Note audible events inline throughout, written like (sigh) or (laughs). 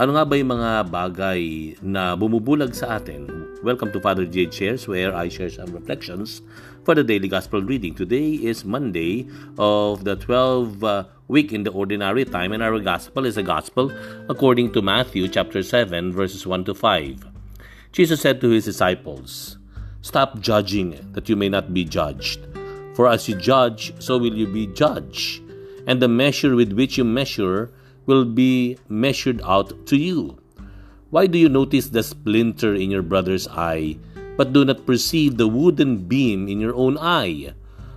Ano nga ba yung mga bagay na bumubulag sa atin? Welcome to Father J. Shares where I share some reflections for the daily gospel reading. Today is Monday of the 12 uh, week in the ordinary time and our gospel is a gospel according to Matthew chapter 7 verses 1 to 5. Jesus said to his disciples, Stop judging that you may not be judged. For as you judge, so will you be judged. And the measure with which you measure will be measured out to you. Why do you notice the splinter in your brother's eye, but do not perceive the wooden beam in your own eye?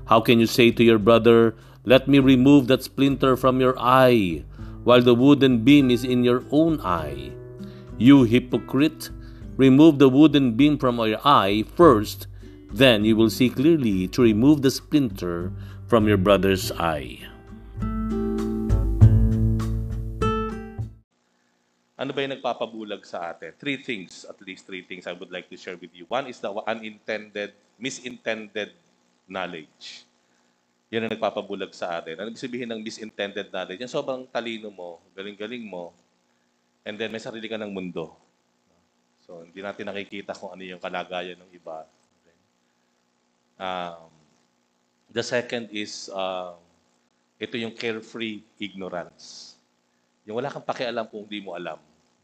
How can you say to your brother, Let me remove that splinter from your eye, while the wooden beam is in your own eye? You hypocrite, remove the wooden beam from your eye first, then you will see clearly to remove the splinter from your brother's eye. Ano ba yung nagpapabulag sa atin? Three things, at least three things I would like to share with you. One is the unintended, misintended knowledge. Yan ang nagpapabulag sa atin. Ano sabihin ng misintended knowledge? Yan sobrang talino mo, galing-galing mo, and then may sarili ka ng mundo. So, hindi natin nakikita kung ano yung kalagayan ng iba. Um, the second is, uh, ito yung carefree ignorance. Yung wala kang pakialam kung hindi mo alam.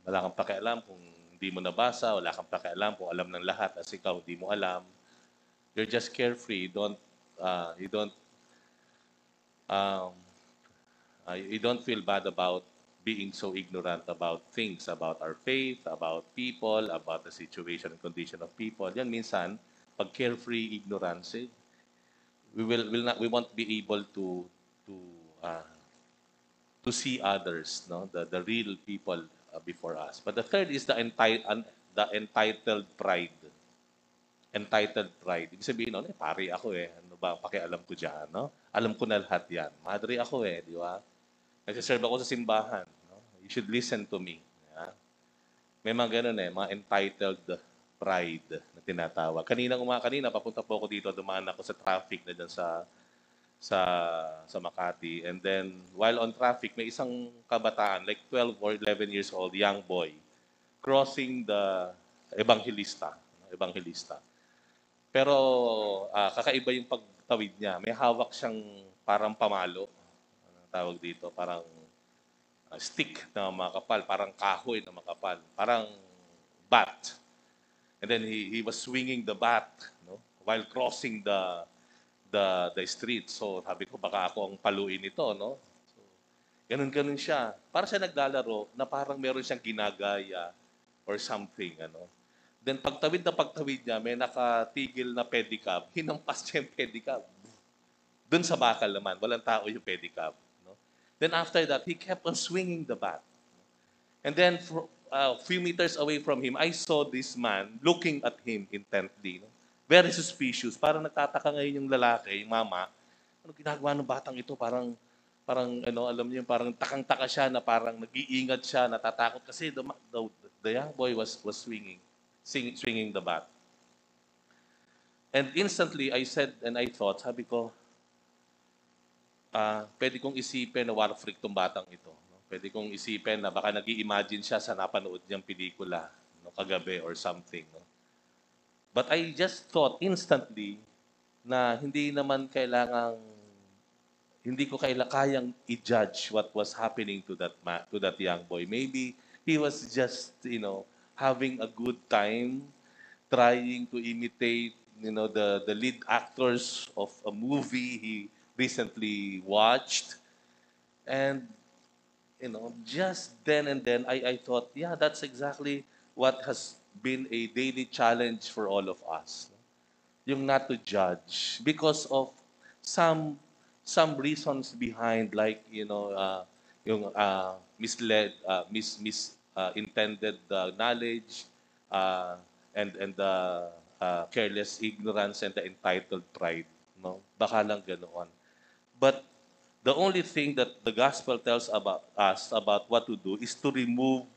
Wala kang pakialam kung hindi mo nabasa, wala kang pakialam kung alam ng lahat as ikaw hindi mo alam. You're just carefree. You don't uh, you don't um, uh, you don't feel bad about being so ignorant about things, about our faith, about people, about the situation and condition of people. Yan minsan, pag carefree ignorance, eh, we will will not we won't be able to to uh, to see others, no, the the real people uh, before us. But the third is the entitled the entitled pride. Entitled pride. Ibig sabihin, no, eh, pari ako eh. Ano ba pakialam ko diyan, no? Alam ko na lahat 'yan. Madre ako eh, di ba? Nagsiserve ako sa simbahan. No? You should listen to me. Yeah? May mga ganun eh, mga entitled pride na tinatawag. Kanina uma kanina papunta po ako dito, dumaan ako sa traffic na diyan sa sa sa Makati. And then while on traffic, may isang kabataan, like 12 or 11 years old, young boy, crossing the evangelista, evangelista. Pero uh, kakaiba yung pagtawid niya. May hawak siyang parang pamalo. Ano tawag dito? Parang uh, stick na makapal, parang kahoy na makapal, parang bat. And then he, he was swinging the bat no? while crossing the the the street. So sabi ko baka ako ang paluin nito, no? So, ganun-ganun siya. Para siya naglalaro na parang meron siyang ginagaya or something, ano. Then pagtawid na pagtawid niya, may nakatigil na pedicab, (laughs) hinampas niya yung pedicab. Doon sa bakal naman, walang tao yung pedicab. No? Then after that, he kept on swinging the bat. And then, for, a uh, few meters away from him, I saw this man looking at him intently. No? Very suspicious. Parang nagtataka ngayon yung lalaki, yung mama, ano ginagawa ng batang ito? Parang, parang, ano, alam niyo, parang takang-taka siya na parang nag-iingat siya, natatakot kasi the, the, the young boy was, was swinging, sing, swinging the bat. And instantly, I said and I thought, sabi ko, uh, pwede kong isipin na war freak tong batang ito. No? Pwede kong isipin na baka nag imagine siya sa napanood niyang pelikula no, kagabi or something. No? But I just thought instantly na hindi naman kailangang hindi ko kaila kayang i-judge what was happening to that ma- to that young boy. Maybe he was just, you know, having a good time trying to imitate, you know, the the lead actors of a movie he recently watched. And you know, just then and then I I thought, yeah, that's exactly what has been a daily challenge for all of us. Yung not to judge because of some some reasons behind like you know uh, yung uh, misled uh, mis mis uh, intended uh, knowledge uh, and and the uh, careless ignorance and the entitled pride no baka lang ganoon but the only thing that the gospel tells about us about what to do is to remove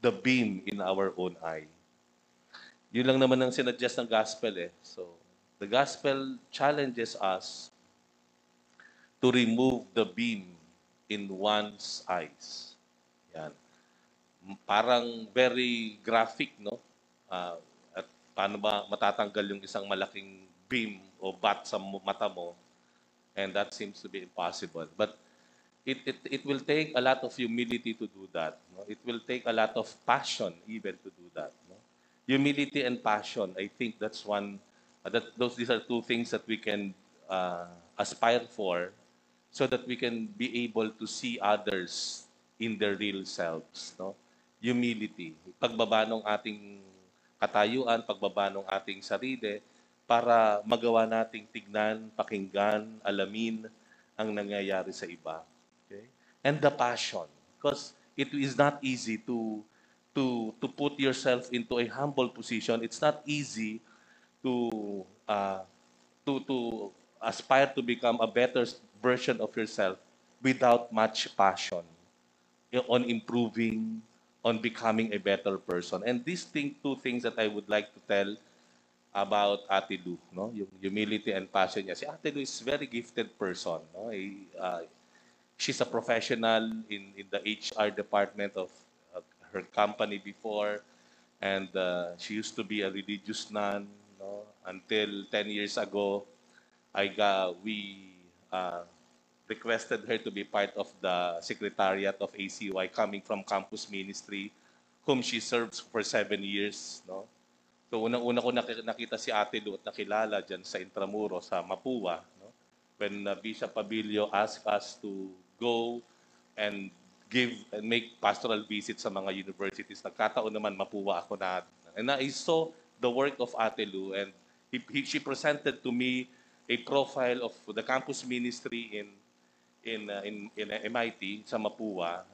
the beam in our own eye. Yun lang naman ang sinadjust ng gospel eh. So, the gospel challenges us to remove the beam in one's eyes. Yan. parang very graphic, no? Ah, at paano ba matatanggal yung isang malaking beam o bat sa mata mo? And that seems to be impossible. But it, it, it will take a lot of humility to do that. No? It will take a lot of passion even to do that. No? Humility and passion, I think that's one, uh, that those these are two things that we can uh, aspire for so that we can be able to see others in their real selves. No? Humility, pagbaba ng ating katayuan, pagbaba ng ating sarili, para magawa nating tignan, pakinggan, alamin ang nangyayari sa iba. And the passion, because it is not easy to to to put yourself into a humble position. It's not easy to uh, to to aspire to become a better version of yourself without much passion on improving, on becoming a better person. And these thing, two things that I would like to tell about Ate Lu, no? Yung humility and passion niya. Si Ate Lu is very gifted person, no? A, uh, she's a professional in in the HR department of uh, her company before and uh, she used to be a religious nun, no? Until 10 years ago, I got we uh, requested her to be part of the secretariat of ACY coming from campus ministry whom she serves for seven years, no? So unang-una ko naki- nakita si Ate Lu at nakilala dyan sa Intramuro, sa Mapua. No? When uh, Bishop Pabilio asked us to go and give and make pastoral visits sa mga universities, nagkataon naman Mapua ako na. And I saw the work of Ate Lu and he, he, she presented to me a profile of the campus ministry in in uh, in, in MIT sa Mapua.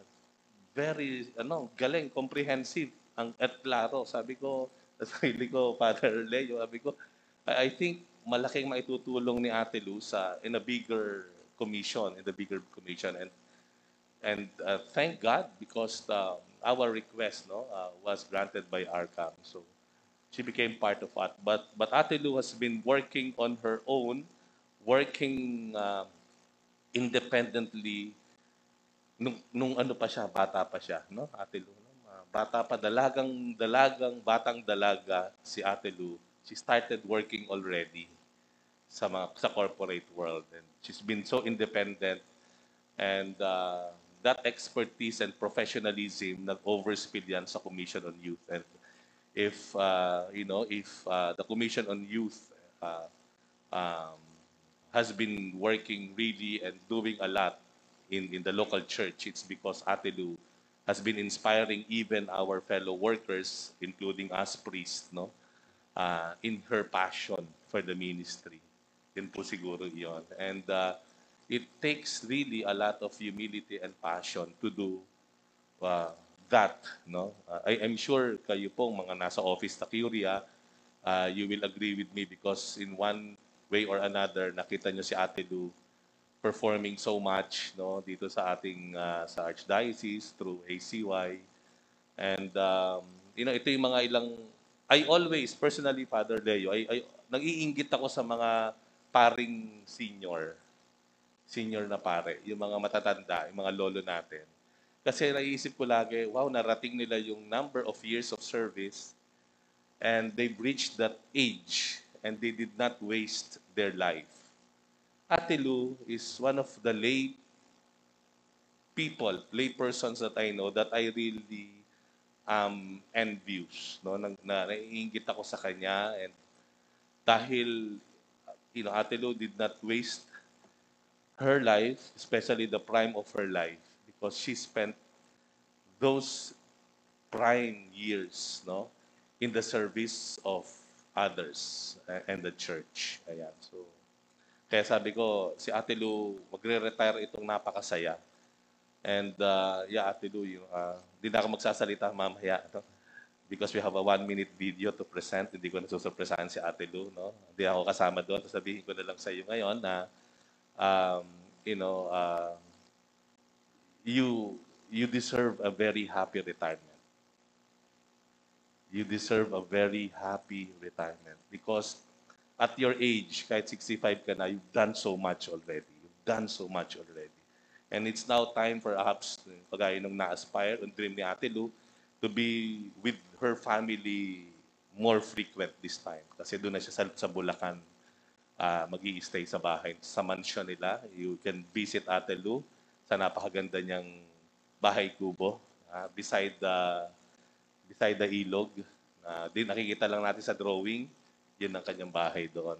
Very ano, galing, comprehensive ang at klaro. Sabi ko, (laughs) sa sarili ko, Father Leo, sabi ko, I, I think malaking maitutulong ni Ate Lu sa in a bigger commission, in the bigger commission and and uh, thank God because the, our request no uh, was granted by ARCAM. So she became part of it. But but Ate Lu has been working on her own, working uh, independently nung, nung ano pa siya, bata pa siya, no? Ate Lu, no? Ah, bata pa, dalagang, dalagang, batang dalaga si Ate Lu. She started working already sa mga, sa corporate world and she's been so independent and uh, that expertise and professionalism nag-overspill yan sa Commission on Youth and if uh, you know if uh, the Commission on Youth uh, um, has been working really and doing a lot in, in the local church, it's because Ate Lu has been inspiring even our fellow workers, including us priests, no? Uh, in her passion for the ministry. Yun po siguro yon. And uh, it takes really a lot of humility and passion to do uh, that. No? Uh, I, I'm sure kayo pong mga nasa office na Curia, uh, you will agree with me because in one way or another, nakita nyo si Ate Lu performing so much no dito sa ating uh, sa archdiocese through ACY and um, you know ito yung mga ilang I always personally Father Leo I, I nag-iinggit ako sa mga paring senior senior na pare yung mga matatanda yung mga lolo natin kasi naiisip ko lagi wow narating nila yung number of years of service and they've reached that age and they did not waste their life Ate Lu is one of the lay people, lay persons that I know that I really um, envious. No? Na, na naiingit ako sa kanya and dahil you know, Ate Lu did not waste her life, especially the prime of her life, because she spent those prime years no, in the service of others a- and the church. Ayan. So, kaya sabi ko, si Ate Lu, magre-retire itong napakasaya. And uh, yeah, Ate Lu, yung, uh, di na ako magsasalita mamaya. No? Because we have a one-minute video to present. Hindi ko nasusurpresahan si Ate Lu. No? Hindi ako kasama doon. So sabihin ko na lang sa iyo ngayon na, um, you know, uh, you, you deserve a very happy retirement. You deserve a very happy retirement because at your age, kahit 65 ka na, you've done so much already. You've done so much already. And it's now time perhaps, pagaya nung na-aspire, ang dream ni Ate Lu, to be with her family more frequent this time. Kasi doon na siya sa, sa Bulacan uh, mag stay sa bahay, sa mansion nila. You can visit Ate Lu sa napakaganda niyang bahay kubo uh, beside the beside the ilog. Uh, din nakikita lang natin sa drawing, yun ang kanyang bahay doon.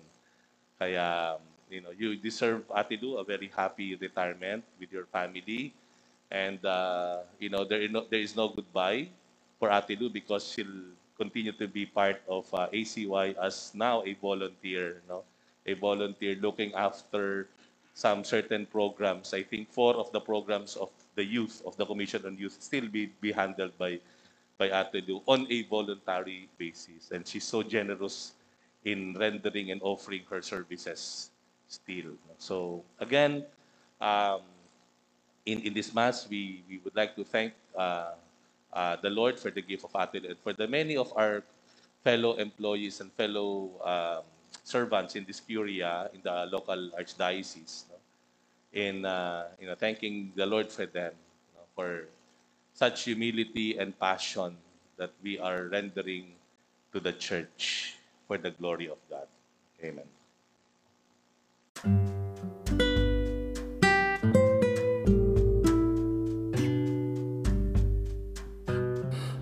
Kaya, you know, you deserve, Ate Lu, a very happy retirement with your family. And, uh, you know, there no, there is no goodbye for Ate Lu because she'll continue to be part of uh, ACY as now a volunteer, no? a volunteer looking after some certain programs. I think four of the programs of the youth, of the Commission on Youth, still be, be handled by, by Ate Lu on a voluntary basis. And she's so generous in rendering and offering her services still. So again, um, in, in this Mass, we, we would like to thank uh, uh, the Lord for the gift of and for the many of our fellow employees and fellow um, servants in this curia in the local archdiocese. No? In uh, you know, thanking the Lord for them no? for such humility and passion that we are rendering to the church for the glory of God. Amen.